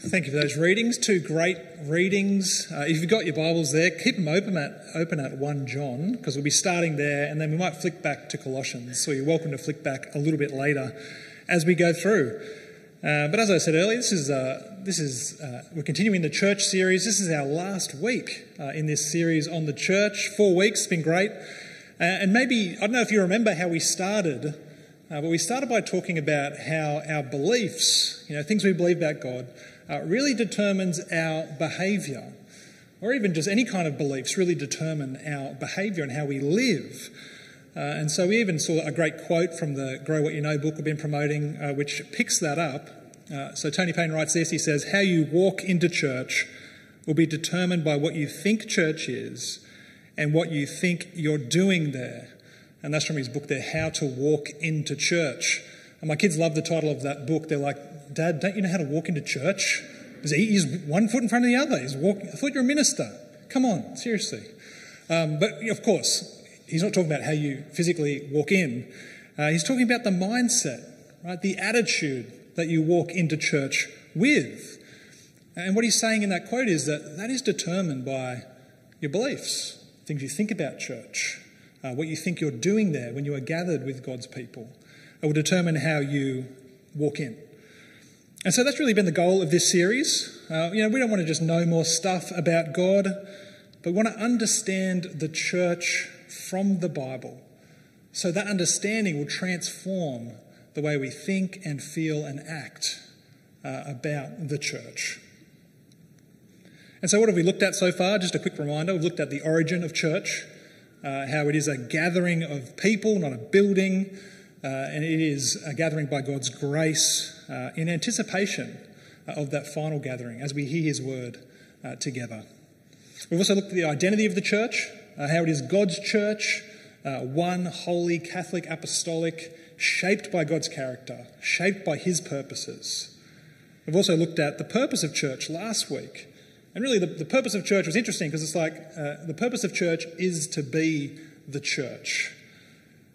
Thank you for those readings. Two great readings. Uh, if you've got your Bibles there, keep them open at, open at 1 John, because we'll be starting there, and then we might flick back to Colossians. So you're welcome to flick back a little bit later as we go through. Uh, but as I said earlier, this is, uh, this is uh, we're continuing the church series. This is our last week uh, in this series on the church. Four weeks, been great. Uh, and maybe, I don't know if you remember how we started, but we started by talking about how our beliefs, you know, things we believe about God, uh, really determines our behaviour, or even just any kind of beliefs really determine our behaviour and how we live. Uh, and so we even saw a great quote from the Grow What You Know book we've been promoting, uh, which picks that up. Uh, so Tony Payne writes this he says, How you walk into church will be determined by what you think church is and what you think you're doing there. And that's from his book there, How to Walk into Church. And my kids love the title of that book. They're like, Dad, don't you know how to walk into church? He's one foot in front of the other. He's walking. I thought you're a minister. Come on, seriously. Um, but of course, he's not talking about how you physically walk in. Uh, he's talking about the mindset, right? The attitude that you walk into church with. And what he's saying in that quote is that that is determined by your beliefs, things you think about church, uh, what you think you're doing there when you are gathered with God's people. It will determine how you walk in. And so that's really been the goal of this series. Uh, you know, we don't want to just know more stuff about God, but we want to understand the church from the Bible. So that understanding will transform the way we think and feel and act uh, about the church. And so, what have we looked at so far? Just a quick reminder we've looked at the origin of church, uh, how it is a gathering of people, not a building, uh, and it is a gathering by God's grace uh, in anticipation of that final gathering as we hear His word uh, together. We've also looked at the identity of the church, uh, how it is God's church, one, holy, Catholic, apostolic, shaped by God's character, shaped by His purposes. We've also looked at the purpose of church last week. And really, the, the purpose of church was interesting because it's like uh, the purpose of church is to be the church.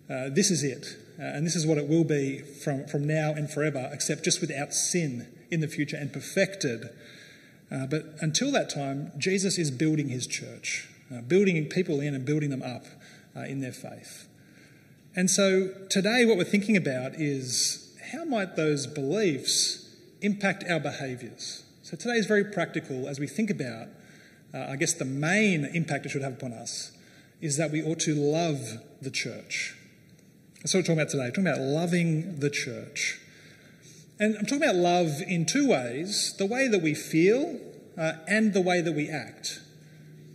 this is it. Uh, and this is what it will be from, from now and forever, except just without sin in the future and perfected. Uh, but until that time, Jesus is building his church, uh, building people in and building them up uh, in their faith. And so today, what we're thinking about is how might those beliefs impact our behaviours? So today is very practical as we think about, uh, I guess, the main impact it should have upon us is that we ought to love the church. That's what we're talking about today. We're talking about loving the church. And I'm talking about love in two ways the way that we feel uh, and the way that we act.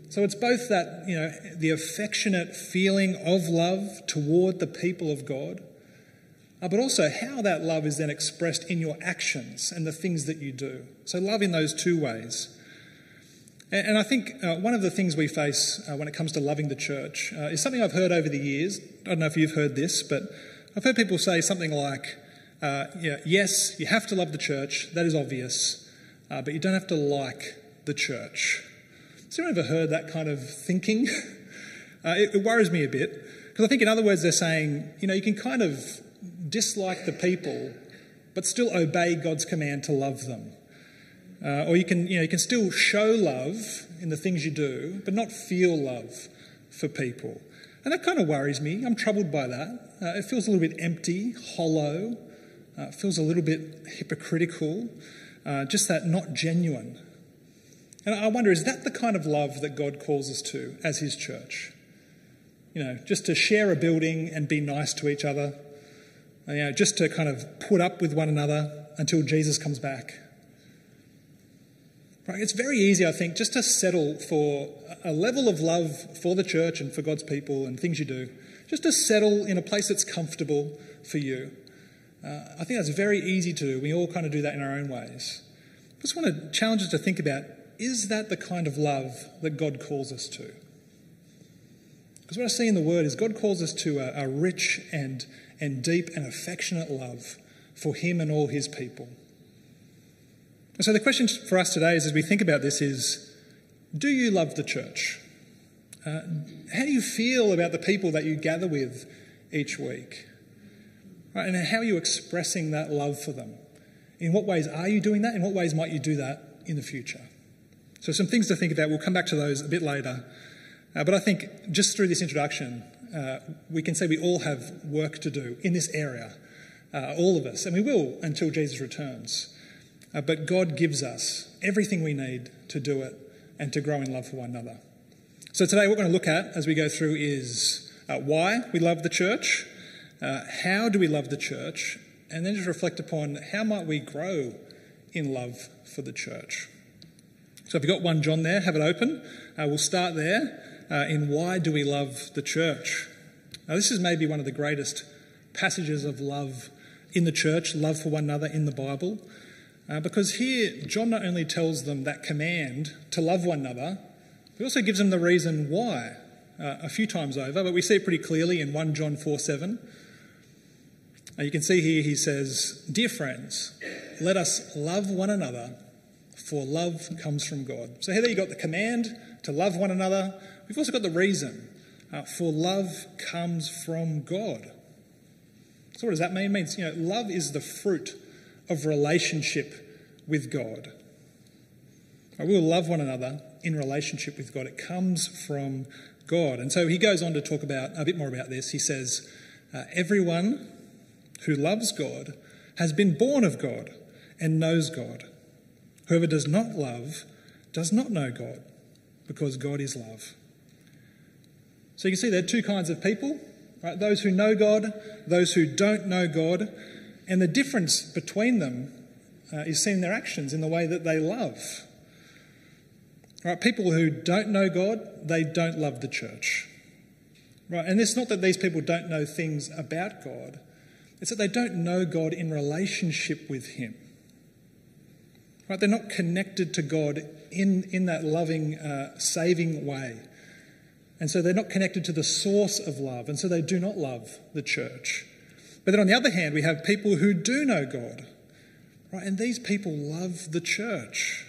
So it's both that, you know, the affectionate feeling of love toward the people of God, uh, but also how that love is then expressed in your actions and the things that you do. So love in those two ways. And, I think uh, one of the things we face uh, when it comes to loving the church uh, is something I've heard over the years. I don't know if you've heard this, but I've heard people say something like, uh, yeah, yes, you have to love the church, that is obvious, uh, but you don't have to like the church. Has anyone ever heard that kind of thinking? It, it worries me a bit, because I think, in other words, they're saying, you know, you can kind of dislike the people, but still obey God's command to love them. Uh, or you can, you know, you can still show love in the things you do, but not feel love for people. And that kind of worries me. I'm troubled by that. Uh, it feels a little bit empty, hollow, uh, it feels a little bit hypocritical, uh, just that not genuine. And I wonder, is that the kind of love that God calls us to as His church? You know, just to share a building and be nice to each other, you know, just to kind of put up with one another until Jesus comes back. Right? It's very easy, I think, just to settle for a level of love for the church and for God's people and things you do, just to settle in a place that's comfortable for you. Uh, I think that's very easy to do. We all kind of do that in our own ways. I just want to challenge us to think about is that the kind of love that God calls us to? Because what I see in the Word is God calls us to a, a rich and, and deep and affectionate love for Him and all His people. And so the question for us today is, as we think about this, is do you love the church? Uh, how do you feel about the people that you gather with each week? Right, and how are you expressing that love for them In what ways are you doing that? In what ways might you do that in the future? So, some things to think about. We'll come back to those a bit later. Uh, but I think just through this introduction, uh, we can say we all have work to do in this area, uh, all of us, and we will until Jesus returns. Uh, but God gives us everything we need to do it and to grow in love for one another. So, today, what we're going to look at as we go through is uh, why we love the church, uh, how do we love the church, and then just reflect upon how might we grow in love for the church. So, if you've got 1 John there, have it open. We'll start there uh, in why do we love the church. Now, this is maybe one of the greatest passages of love in the church, love for one another in the Bible. Uh, because here, John not only tells them that command to love one another, he also gives them the reason why uh, a few times over, but we see it pretty clearly in 1 John 4 7. Uh, you can see here he says, Dear friends, let us love one another, for love comes from God. So here you got the command to love one another. We've also got the reason, uh, for love comes from God. So what does that mean? It means, you know, love is the fruit of relationship with God. We will love one another in relationship with God. It comes from God. And so he goes on to talk about a bit more about this. He says, uh, Everyone who loves God has been born of God and knows God. Whoever does not love does not know God, because God is love. So you can see there are two kinds of people right? those who know God, those who don't know God. And the difference between them uh, is seen in their actions, in the way that they love. Right? People who don't know God, they don't love the church. Right? And it's not that these people don't know things about God, it's that they don't know God in relationship with Him. Right? They're not connected to God in, in that loving, uh, saving way. And so they're not connected to the source of love, and so they do not love the church. But then on the other hand, we have people who do know God, right? And these people love the church.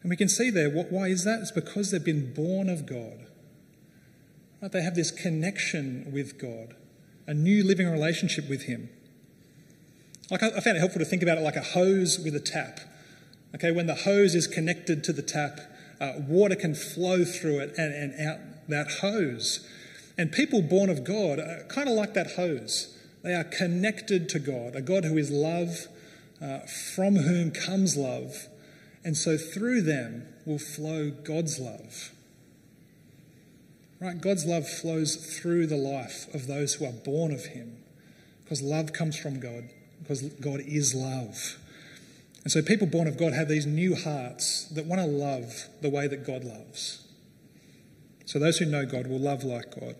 And we can see there, what, why is that? It's because they've been born of God. Right? They have this connection with God, a new living relationship with Him. Like I, found it helpful to think about it like a hose with a tap. Okay, when the hose is connected to the tap, uh, water can flow through it and, and out that hose. And people born of God are kind of like that hose. They are connected to God, a God who is love, uh, from whom comes love. And so through them will flow God's love. Right? God's love flows through the life of those who are born of Him because love comes from God, because God is love. And so people born of God have these new hearts that want to love the way that God loves. So those who know God will love like God.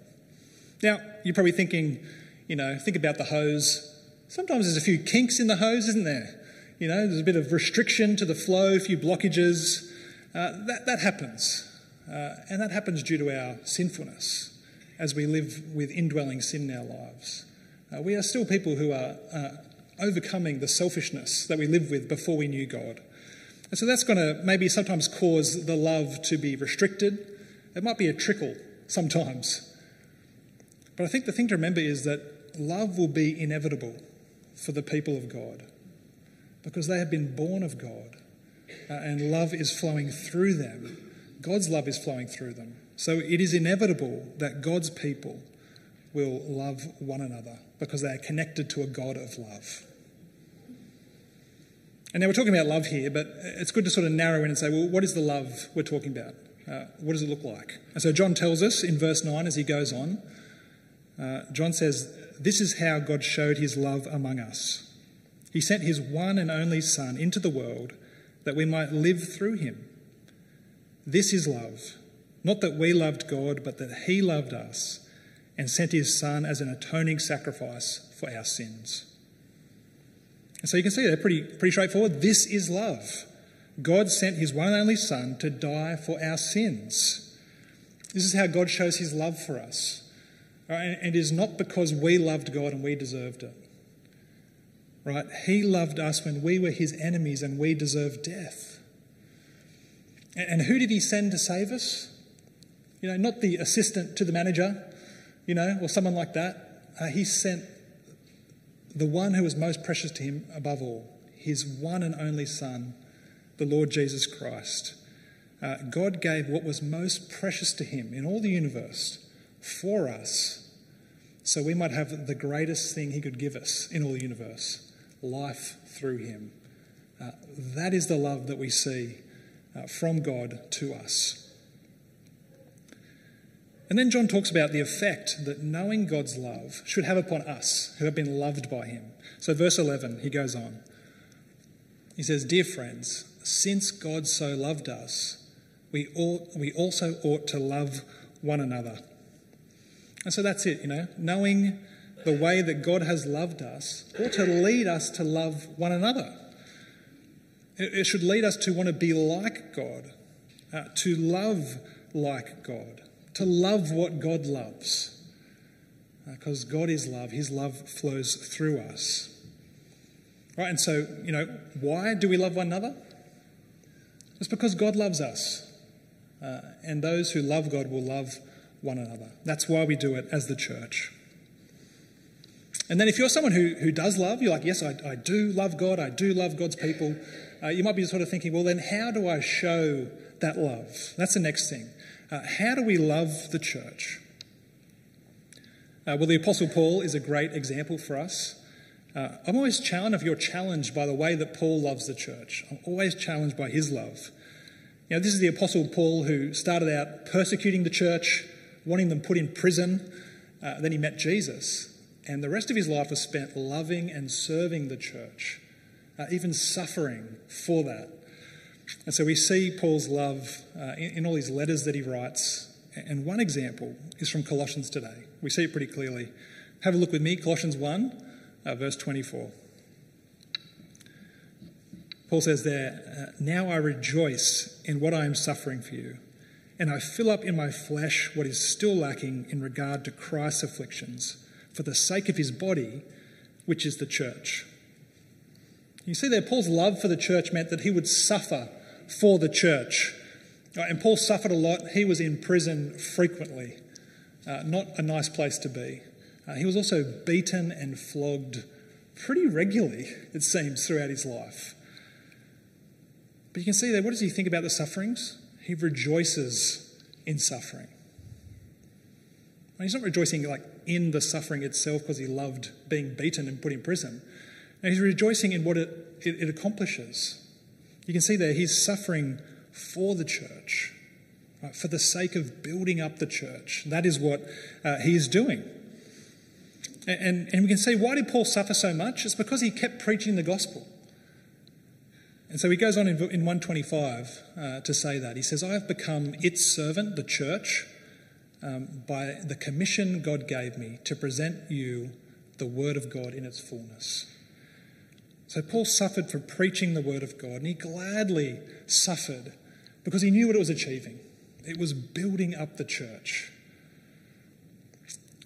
Now, you're probably thinking, you know, think about the hose. Sometimes there's a few kinks in the hose, isn't there? You know, there's a bit of restriction to the flow, a few blockages. Uh, that, that happens. Uh, and that happens due to our sinfulness as we live with indwelling sin in our lives. Uh, we are still people who are uh, overcoming the selfishness that we lived with before we knew God. And so that's going to maybe sometimes cause the love to be restricted. It might be a trickle sometimes. But I think the thing to remember is that love will be inevitable for the people of God because they have been born of God uh, and love is flowing through them. God's love is flowing through them. So it is inevitable that God's people will love one another because they are connected to a God of love. And now we're talking about love here, but it's good to sort of narrow in and say, well, what is the love we're talking about? Uh, what does it look like? And so John tells us in verse 9 as he goes on, uh, John says, This is how God showed his love among us. He sent his one and only Son into the world that we might live through him. This is love, not that we loved God, but that he loved us and sent his Son as an atoning sacrifice for our sins. And so you can see they're pretty, pretty straightforward. This is love. God sent his one and only Son to die for our sins. This is how God shows his love for us. Right? And it is not because we loved God and we deserved it. Right? He loved us when we were his enemies and we deserved death. And who did he send to save us? You know, not the assistant to the manager, you know, or someone like that. Uh, he sent the one who was most precious to him above all, his one and only Son, the Lord Jesus Christ. Uh, God gave what was most precious to him in all the universe for us so we might have the greatest thing he could give us in all the universe life through him. Uh, that is the love that we see uh, from God to us. And then John talks about the effect that knowing God's love should have upon us who have been loved by him. So, verse 11, he goes on. He says, Dear friends, since God so loved us, we, ought, we also ought to love one another. And so that's it, you know, knowing the way that God has loved us ought to lead us to love one another. It should lead us to want to be like God, uh, to love like God, to love what God loves. Because uh, God is love, His love flows through us. Right, and so, you know, why do we love one another? It's because God loves us. Uh, and those who love God will love one another. That's why we do it as the church. And then if you're someone who, who does love, you're like, yes, I, I do love God, I do love God's people, uh, you might be sort of thinking, well, then how do I show that love? That's the next thing. Uh, how do we love the church? Uh, well, the Apostle Paul is a great example for us. Uh, I'm always challenged if you're challenged by the way that Paul loves the church. I'm always challenged by his love. You know, this is the Apostle Paul who started out persecuting the church, wanting them put in prison. Uh, then he met Jesus, and the rest of his life was spent loving and serving the church, uh, even suffering for that. And so we see Paul's love uh, in, in all these letters that he writes. And one example is from Colossians today. We see it pretty clearly. Have a look with me, Colossians 1, uh, verse 24. Paul says there, uh, Now I rejoice in what I am suffering for you and I fill up in my flesh what is still lacking in regard to Christ's afflictions for the sake of his body, which is the church. You see there, Paul's love for the church meant that he would suffer for the church. Uh, and Paul suffered a lot. He was in prison frequently, uh, not a nice place to be. Uh, he was also beaten and flogged pretty regularly, it seems, throughout his life. But you can see there, what does he think about the sufferings? he rejoices in suffering. He's not rejoicing like in the suffering itself because he loved being beaten and put in prison. No, he's rejoicing in what it, it, it accomplishes. You can see there he's suffering for the church, right, for the sake of building up the church. That is what uh, he is doing. And, and, we can see why did Paul suffer so much? It's because he kept preaching the gospel. And so he goes on in, in 125 uh, to say that. He says, I have become its servant, the church, um, by the commission God gave me to present you the word of God in its fullness. So Paul suffered for preaching the word of God, and he gladly suffered because he knew what it was achieving. It was building up the church.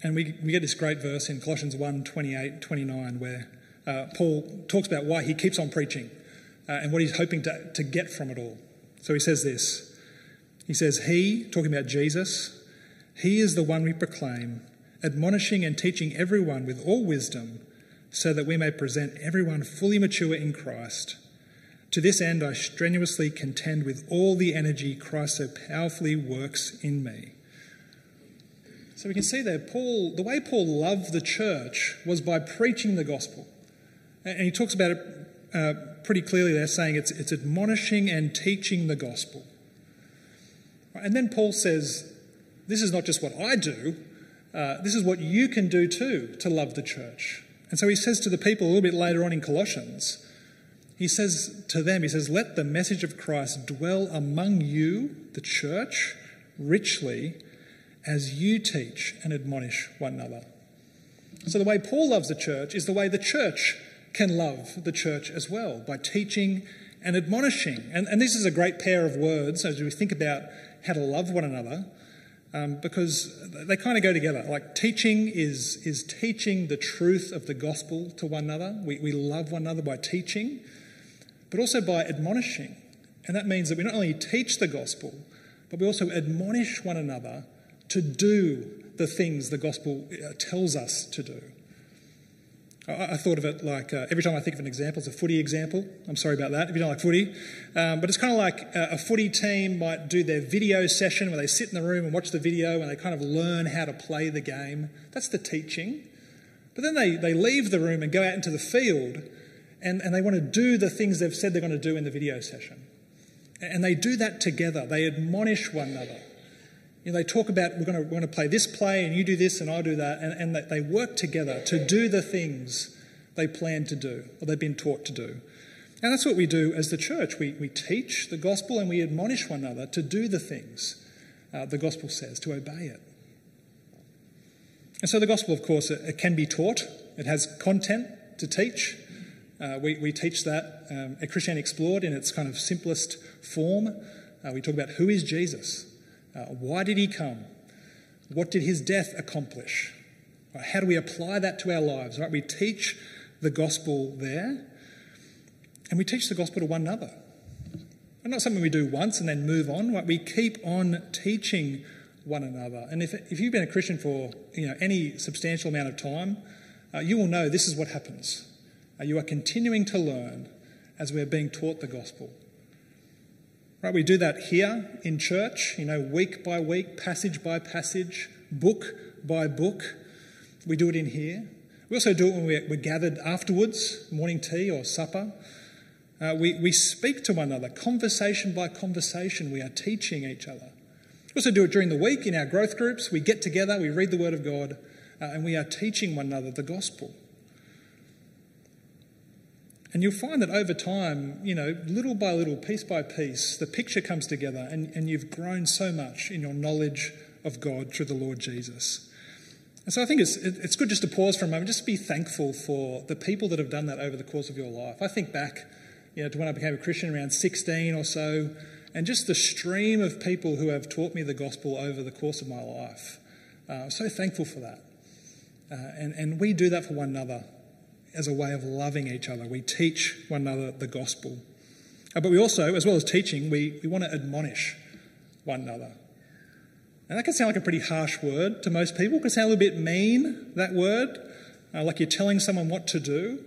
And we, we get this great verse in Colossians 1 28 29, where uh, Paul talks about why he keeps on preaching uh, and what he's hoping to, to get from it all. So he says this He says, He, talking about Jesus, He is the one we proclaim, admonishing and teaching everyone with all wisdom, so that we may present everyone fully mature in Christ. To this end, I strenuously contend with all the energy Christ so powerfully works in me. So we can see there, Paul, the way Paul loved the church was by preaching the gospel. And he talks about it uh, pretty clearly there, saying it's, it's admonishing and teaching the gospel. And then Paul says, This is not just what I do, uh, this is what you can do too to love the church. And so he says to the people a little bit later on in Colossians, he says to them, he says, Let the message of Christ dwell among you, the church, richly as you teach and admonish one another. So the way Paul loves the church is the way the church can love the church as well by teaching and admonishing. And, and this is a great pair of words as we think about how to love one another. Um, because they kind of go together. Like teaching is, is teaching the truth of the gospel to one another. We, we love one another by teaching, but also by admonishing. And that means that we not only teach the gospel, but we also admonish one another to do the things the gospel uh, tells us to do. I, thought of it like uh, every time I think of an example, it's a footy example. I'm sorry about that if you don't like footy. Um, but it's kind of like a, a footy team might do their video session where they sit in the room and watch the video and they kind of learn how to play the game. That's the teaching. But then they, they leave the room and go out into the field and, and they want to do the things they've said they're going to do in the video session. And they do that together. They admonish one another. You know, they talk about we're going, to, we're going to play this play and you do this and I'll do that. And, and they work together to do the things they plan to do or they've been taught to do. And that's what we do as the church. We, we teach the gospel and we admonish one another to do the things uh, the gospel says, to obey it. And so the gospel, of course, it, it can be taught, it has content to teach. Uh, we, we teach that um, at Christianity Explored in its kind of simplest form. Uh, we talk about who is Jesus? Uh, why did he come? What did his death accomplish? Right, how do we apply that to our lives? Right? We teach the gospel there, and we teach the gospel to one another. And not something we do once and then move on. Right? We keep on teaching one another. And if, if you've been a Christian for you know, any substantial amount of time, uh, you will know this is what happens. Uh, you are continuing to learn as we're being taught the gospel. Right, we do that here in church, you know, week by week, passage by passage, book by book. We do it in here. We also do it when we're, gathered afterwards, morning tea or supper. Uh, we, we speak to one another, conversation by conversation, we are teaching each other. We also do it during the week in our growth groups. We get together, we read the Word of God, uh, and we are teaching one another the gospel. And you'll find that over time, you know, little by little, piece by piece, the picture comes together and, and you've grown so much in your knowledge of God through the Lord Jesus. And so I think it's, it's good just to pause for a moment, just be thankful for the people that have done that over the course of your life. I think back, you know, to when I became a Christian around 16 or so, and just the stream of people who have taught me the gospel over the course of my life. Uh, I'm so thankful for that. Uh, and, and we do that for one another as a way of loving each other. We teach one another the gospel. Uh, but we also, as well as teaching, we, we want to admonish one another. And that can sound like a pretty harsh word to most people. It can sound a little bit mean, that word, uh, like you're telling someone what to do.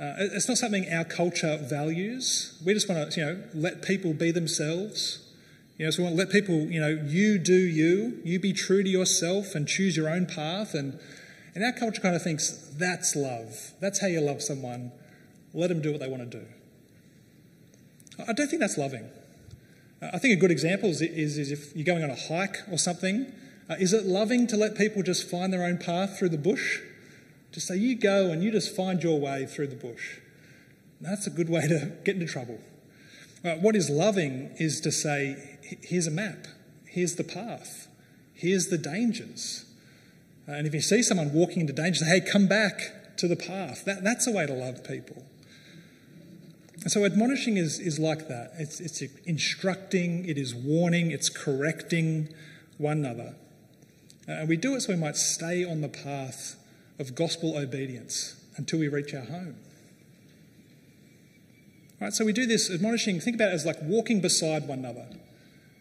Uh, it's not something our culture values. We just want to, you know, let people be themselves. You know, so we want to let people, you know, you do you, you be true to yourself and choose your own path and and our culture kind of thinks that's love. That's how you love someone. Let them do what they want to do. I don't think that's loving. I think a good example is, is, is if you're going on a hike or something. Uh, is it loving to let people just find their own path through the bush? Just say, you go and you just find your way through the bush. That's a good way to get into trouble. Uh, what is loving is to say, here's a map, here's the path, here's the dangers. And if you see someone walking into danger, say, hey, come back to the path. That, that's a way to love people. And so admonishing is, is like that it's, it's instructing, it is warning, it's correcting one another. And we do it so we might stay on the path of gospel obedience until we reach our home. Right, so we do this admonishing, think about it as like walking beside one another,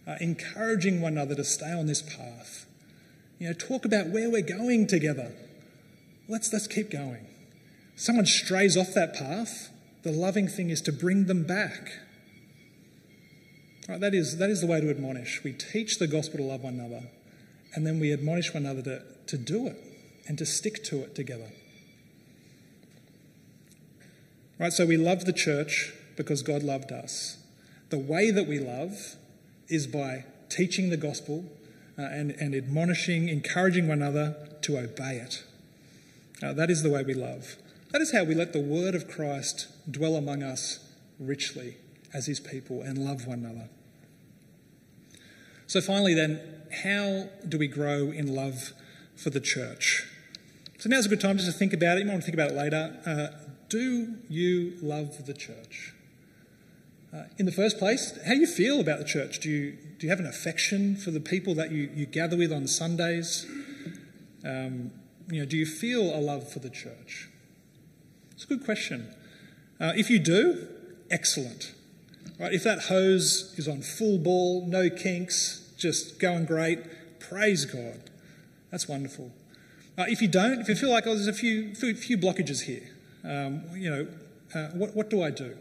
uh, encouraging one another to stay on this path. You know, talk about where we're going together. Let's, let's keep going. Someone strays off that path, the loving thing is to bring them back. Right, that, is, that is the way to admonish. We teach the gospel to love one another, and then we admonish one another to, to do it and to stick to it together. Right, so we love the church because God loved us. The way that we love is by teaching the gospel uh, and, and admonishing, encouraging one another to obey it. Uh, that is the way we love. That is how we let the word of Christ dwell among us richly as his people and love one another. So, finally, then, how do we grow in love for the church? So, now's a good time just to think about it. You might want to think about it later. Uh, do you love the church? Uh, in the first place, how do you feel about the church? Do you, do you have an affection for the people that you, you gather with on Sundays? Um, you know, do you feel a love for the church? It's a good question. Uh, if you do, excellent. Right? If that hose is on full ball, no kinks, just going great, praise God. That's wonderful. Uh, if you don't, if you feel like oh, there's a few, few, few blockages here, um, you know, uh, what, what do I do?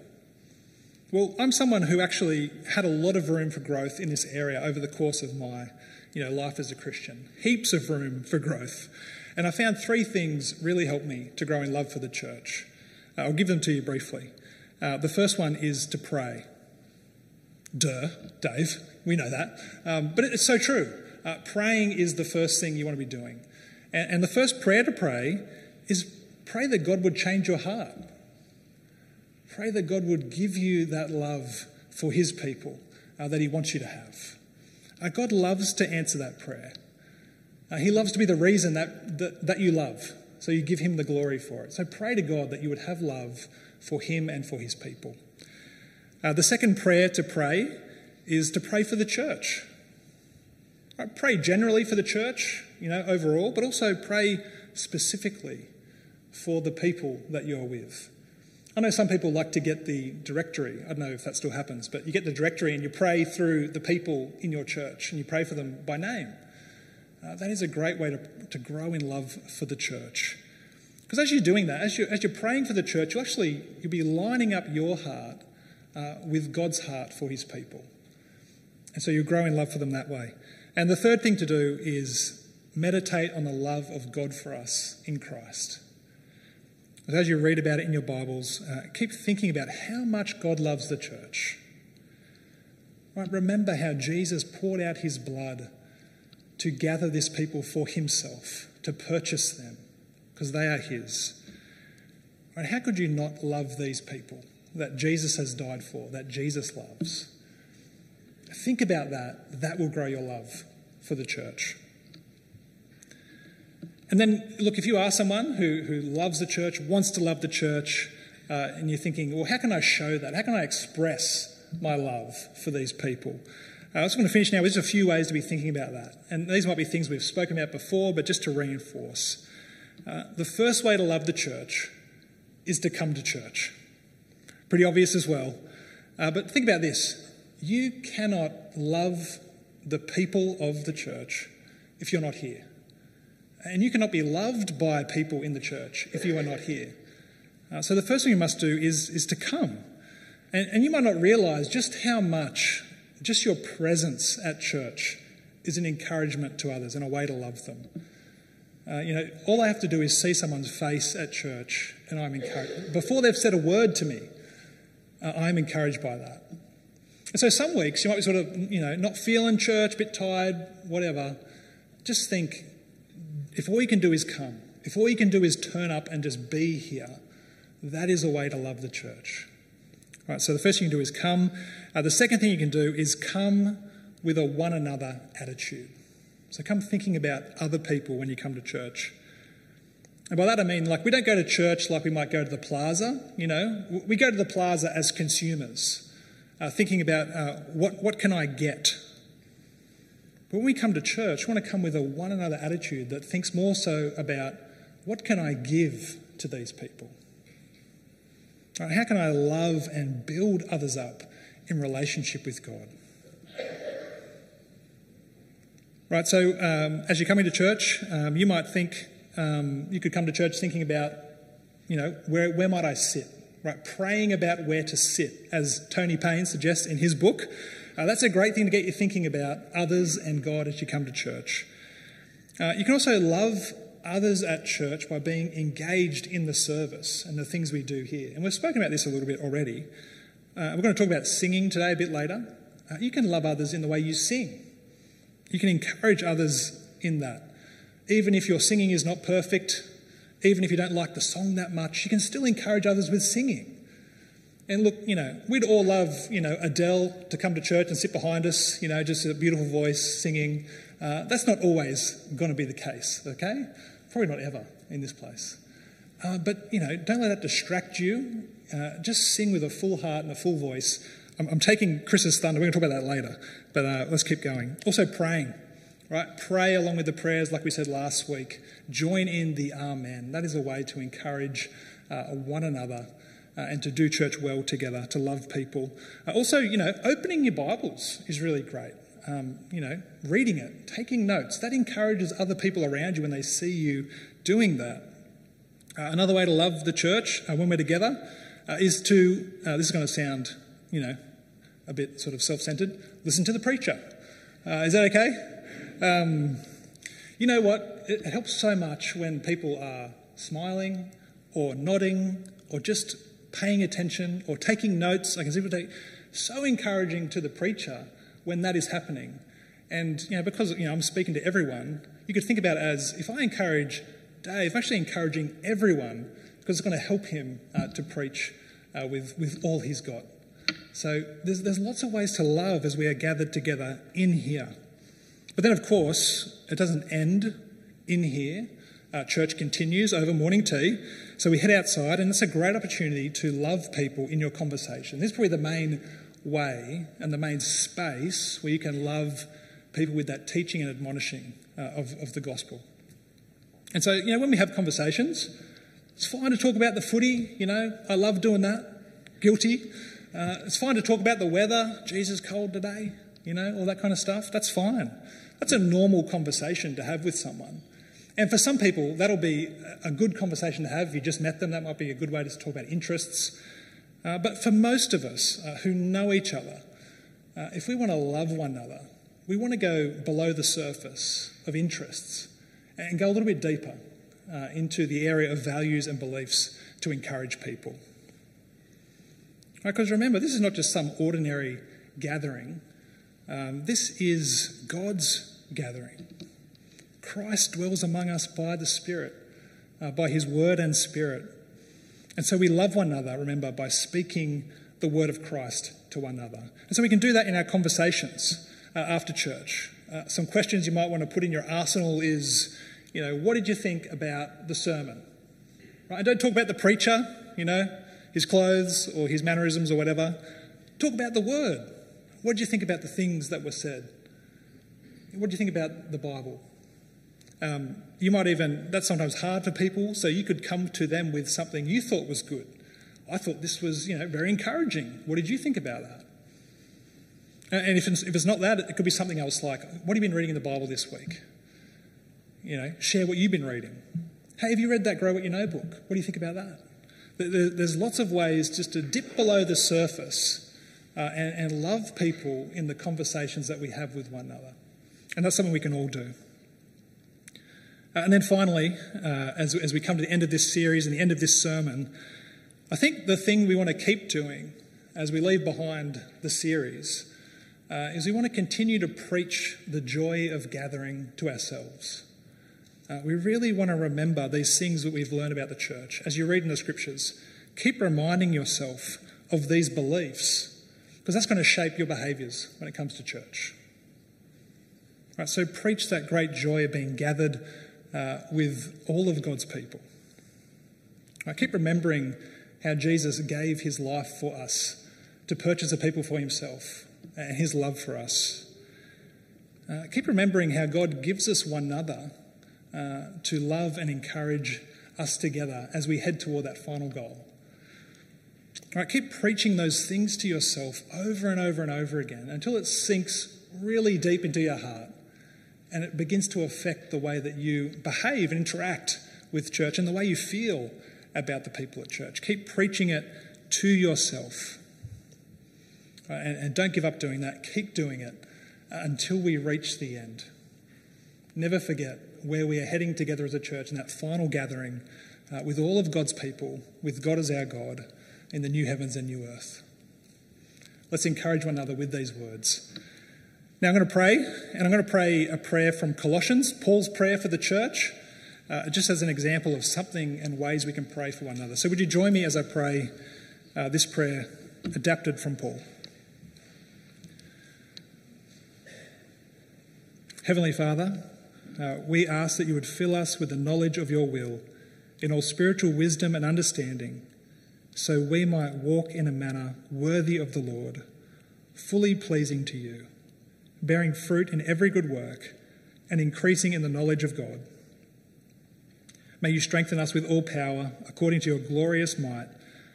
Well, I'm someone who actually had a lot of room for growth in this area over the course of my you know, life as a Christian. Heaps of room for growth. And I found three things really helped me to grow in love for the church. Uh, I'll give them to you briefly. Uh, the first one is to pray. Duh, Dave, we know that. Um, but it's so true. Uh, praying is the first thing you want to be doing. And, and the first prayer to pray is pray that God would change your heart. Pray that God would give you that love for His people uh, that He wants you to have. Uh, God loves to answer that prayer. Uh, he loves to be the reason that, that, that you love. So you give Him the glory for it. So pray to God that you would have love for Him and for His people. Uh, the second prayer to pray is to pray for the church. Right, pray generally for the church, you know, overall, but also pray specifically for the people that you're with. I know some people like to get the directory. I don't know if that still happens, but you get the directory and you pray through the people in your church and you pray for them by name. Uh, that is a great way to, to grow in love for the church. Because as you're doing that, as you're, as you're praying for the church, you'll actually you'll be lining up your heart uh, with God's heart for his people. And so you grow in love for them that way. And the third thing to do is meditate on the love of God for us in Christ. As you read about it in your Bibles, uh, keep thinking about how much God loves the church. Right? Remember how Jesus poured out his blood to gather this people for himself, to purchase them, because they are his. Right? How could you not love these people that Jesus has died for, that Jesus loves? Think about that. That will grow your love for the church. And then, look, if you are someone who, who loves the church, wants to love the church, uh, and you're thinking, well, how can I show that? How can I express my love for these people? Uh, I was going to finish now with just a few ways to be thinking about that. And these might be things we've spoken about before, but just to reinforce. Uh, the first way to love the church is to come to church. Pretty obvious as well. Uh, but think about this you cannot love the people of the church if you're not here. And you cannot be loved by people in the church if you are not here. Uh, so the first thing you must do is, is to come. And, and you might not realize just how much just your presence at church is an encouragement to others and a way to love them. Uh, you know, all I have to do is see someone's face at church, and I'm encouraged. Before they've said a word to me, uh, I'm encouraged by that. And so some weeks you might be sort of, you know, not feeling church, a bit tired, whatever. Just think, if all you can do is come, if all you can do is turn up and just be here, that is a way to love the church. Right, so the first thing you can do is come. Uh, the second thing you can do is come with a one another attitude. So come thinking about other people when you come to church. And by that I mean, like, we don't go to church like we might go to the plaza, you know. We go to the plaza as consumers, uh, thinking about uh, what, what can I get but when we come to church, we want to come with a one another attitude that thinks more so about what can I give to these people? Right, how can I love and build others up in relationship with God? Right, so um, as you're coming to church, um, you might think, um, you could come to church thinking about, you know, where, where might I sit? Right, praying about where to sit, as Tony Payne suggests in his book. Uh, that's a great thing to get you thinking about others and God as you come to church. Uh, you can also love others at church by being engaged in the service and the things we do here. And we've spoken about this a little bit already. Uh, we're going to talk about singing today a bit later. Uh, you can love others in the way you sing, you can encourage others in that. Even if your singing is not perfect, even if you don't like the song that much, you can still encourage others with singing. And look, you know, we'd all love, you know, Adele to come to church and sit behind us, you know, just a beautiful voice singing. Uh, that's not always going to be the case, okay? Probably not ever in this place. Uh, but, you know, don't let that distract you. Uh, just sing with a full heart and a full voice. I'm, I'm taking Chris's thunder. We're going to talk about that later. But uh, let's keep going. Also, praying, right? Pray along with the prayers, like we said last week. Join in the Amen. That is a way to encourage uh, one another uh, and to do church well together, to love people. Uh, also, you know, opening your Bibles is really great. um, you know, reading it, taking notes. That encourages other people around you when they see you doing that. Uh, another way to love the church uh, when we're together uh, is to, uh, this is going to sound, you know, a bit sort of self centered, listen to the preacher. Is that okay? Um, you know what? It helps so much when people are smiling or nodding or just paying attention or taking notes. I can see people take so encouraging to the preacher when that is happening. And you know, because you know, I'm speaking to everyone, you could think about it as if I encourage Dave, I'm actually encouraging everyone because it's going to help him uh, to preach uh, with, with all he's got. So there's, there's lots of ways to love as we are gathered together in here. But then, of course, it doesn't end in here. Uh, church continues over morning tea. So we head outside, and it's a great opportunity to love people in your conversation. This is probably the main way and the main space where you can love people with that teaching and admonishing uh, of, of the gospel. And so, you know, when we have conversations, it's fine to talk about the footy, you know, I love doing that, guilty. Uh, it's fine to talk about the weather, Jesus, cold today, you know, all that kind of stuff. That's fine. That's a normal conversation to have with someone. And for some people, that'll be a good conversation to have. If you just met them, that might be a good way to talk about interests. Uh, but for most of us uh, who know each other, uh, if we want to love one another, we want to go below the surface of interests and go a little bit deeper uh, into the area of values and beliefs to encourage people. Because right, remember, this is not just some ordinary gathering, um, this is God's gathering. Christ dwells among us by the Spirit, uh, by his word and spirit. And so we love one another, remember, by speaking the word of Christ to one another. And so we can do that in our conversations uh, after church. Uh, some questions you might want to put in your arsenal is, you know, what did you think about the sermon? Right? And don't talk about the preacher, you know, his clothes or his mannerisms or whatever. Talk about the word. What did you think about the things that were said? What do you think about the Bible? Um, you might even, that's sometimes hard for people, so you could come to them with something you thought was good. I thought this was, you know, very encouraging. What did you think about that? And if it's, if it's not that, it could be something else like, what have you been reading in the Bible this week? You know, share what you've been reading. Hey, have you read that Grow What You Know book? What do you think about that? There's lots of ways just to dip below the surface uh, and, and love people in the conversations that we have with one another. And that's something we can all do. Uh, and then finally, uh, as, as we come to the end of this series and the end of this sermon, I think the thing we want to keep doing as we leave behind the series uh, is we want to continue to preach the joy of gathering to ourselves. Uh, we really want to remember these things that we've learned about the church. As you read in the scriptures, keep reminding yourself of these beliefs because that's going to shape your behaviours when it comes to church. Right, so preach that great joy of being gathered uh, with all of God's people. I keep remembering how Jesus gave his life for us to purchase a people for himself and his love for us. Uh, keep remembering how God gives us one another uh, to love and encourage us together as we head toward that final goal. All right, keep preaching those things to yourself over and over and over again until it sinks really deep into your heart and it begins to affect the way that you behave and interact with church and the way you feel about the people at church. Keep preaching it to yourself. Uh, and, don't give up doing that. Keep doing it until we reach the end. Never forget where we are heading together as a church in that final gathering uh, with all of God's people, with God as our God, in the new heavens and new earth. Let's encourage one another with these words. Now I'm going to pray, and I'm going to pray a prayer from Colossians, Paul's prayer for the church, uh, just as an example of something and ways we can pray for one another. So would you join me as I pray uh, this prayer adapted from Paul? Heavenly Father, uh, we ask that you would fill us with the knowledge of your will in all spiritual wisdom and understanding, so we might walk in a manner worthy of the Lord, fully pleasing to you bearing fruit in every good work, and increasing in the knowledge of God. May you strengthen us with all power, according to your glorious might,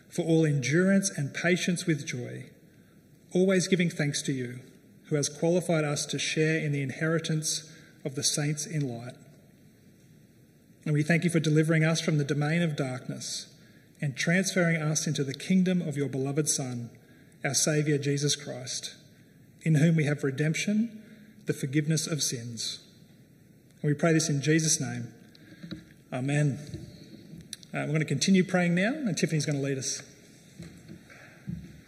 for all endurance and patience with joy, always giving thanks to you, who has qualified us to share in the inheritance of the saints in light. And we thank you for delivering us from the domain of darkness and transferring us into the kingdom of your beloved Son, our Saviour Jesus Christ, in whom we have redemption, the forgiveness of sins. And we pray this in Jesus' name. Amen. Uh, we're going to continue praying now, and Tiffany's going to lead us.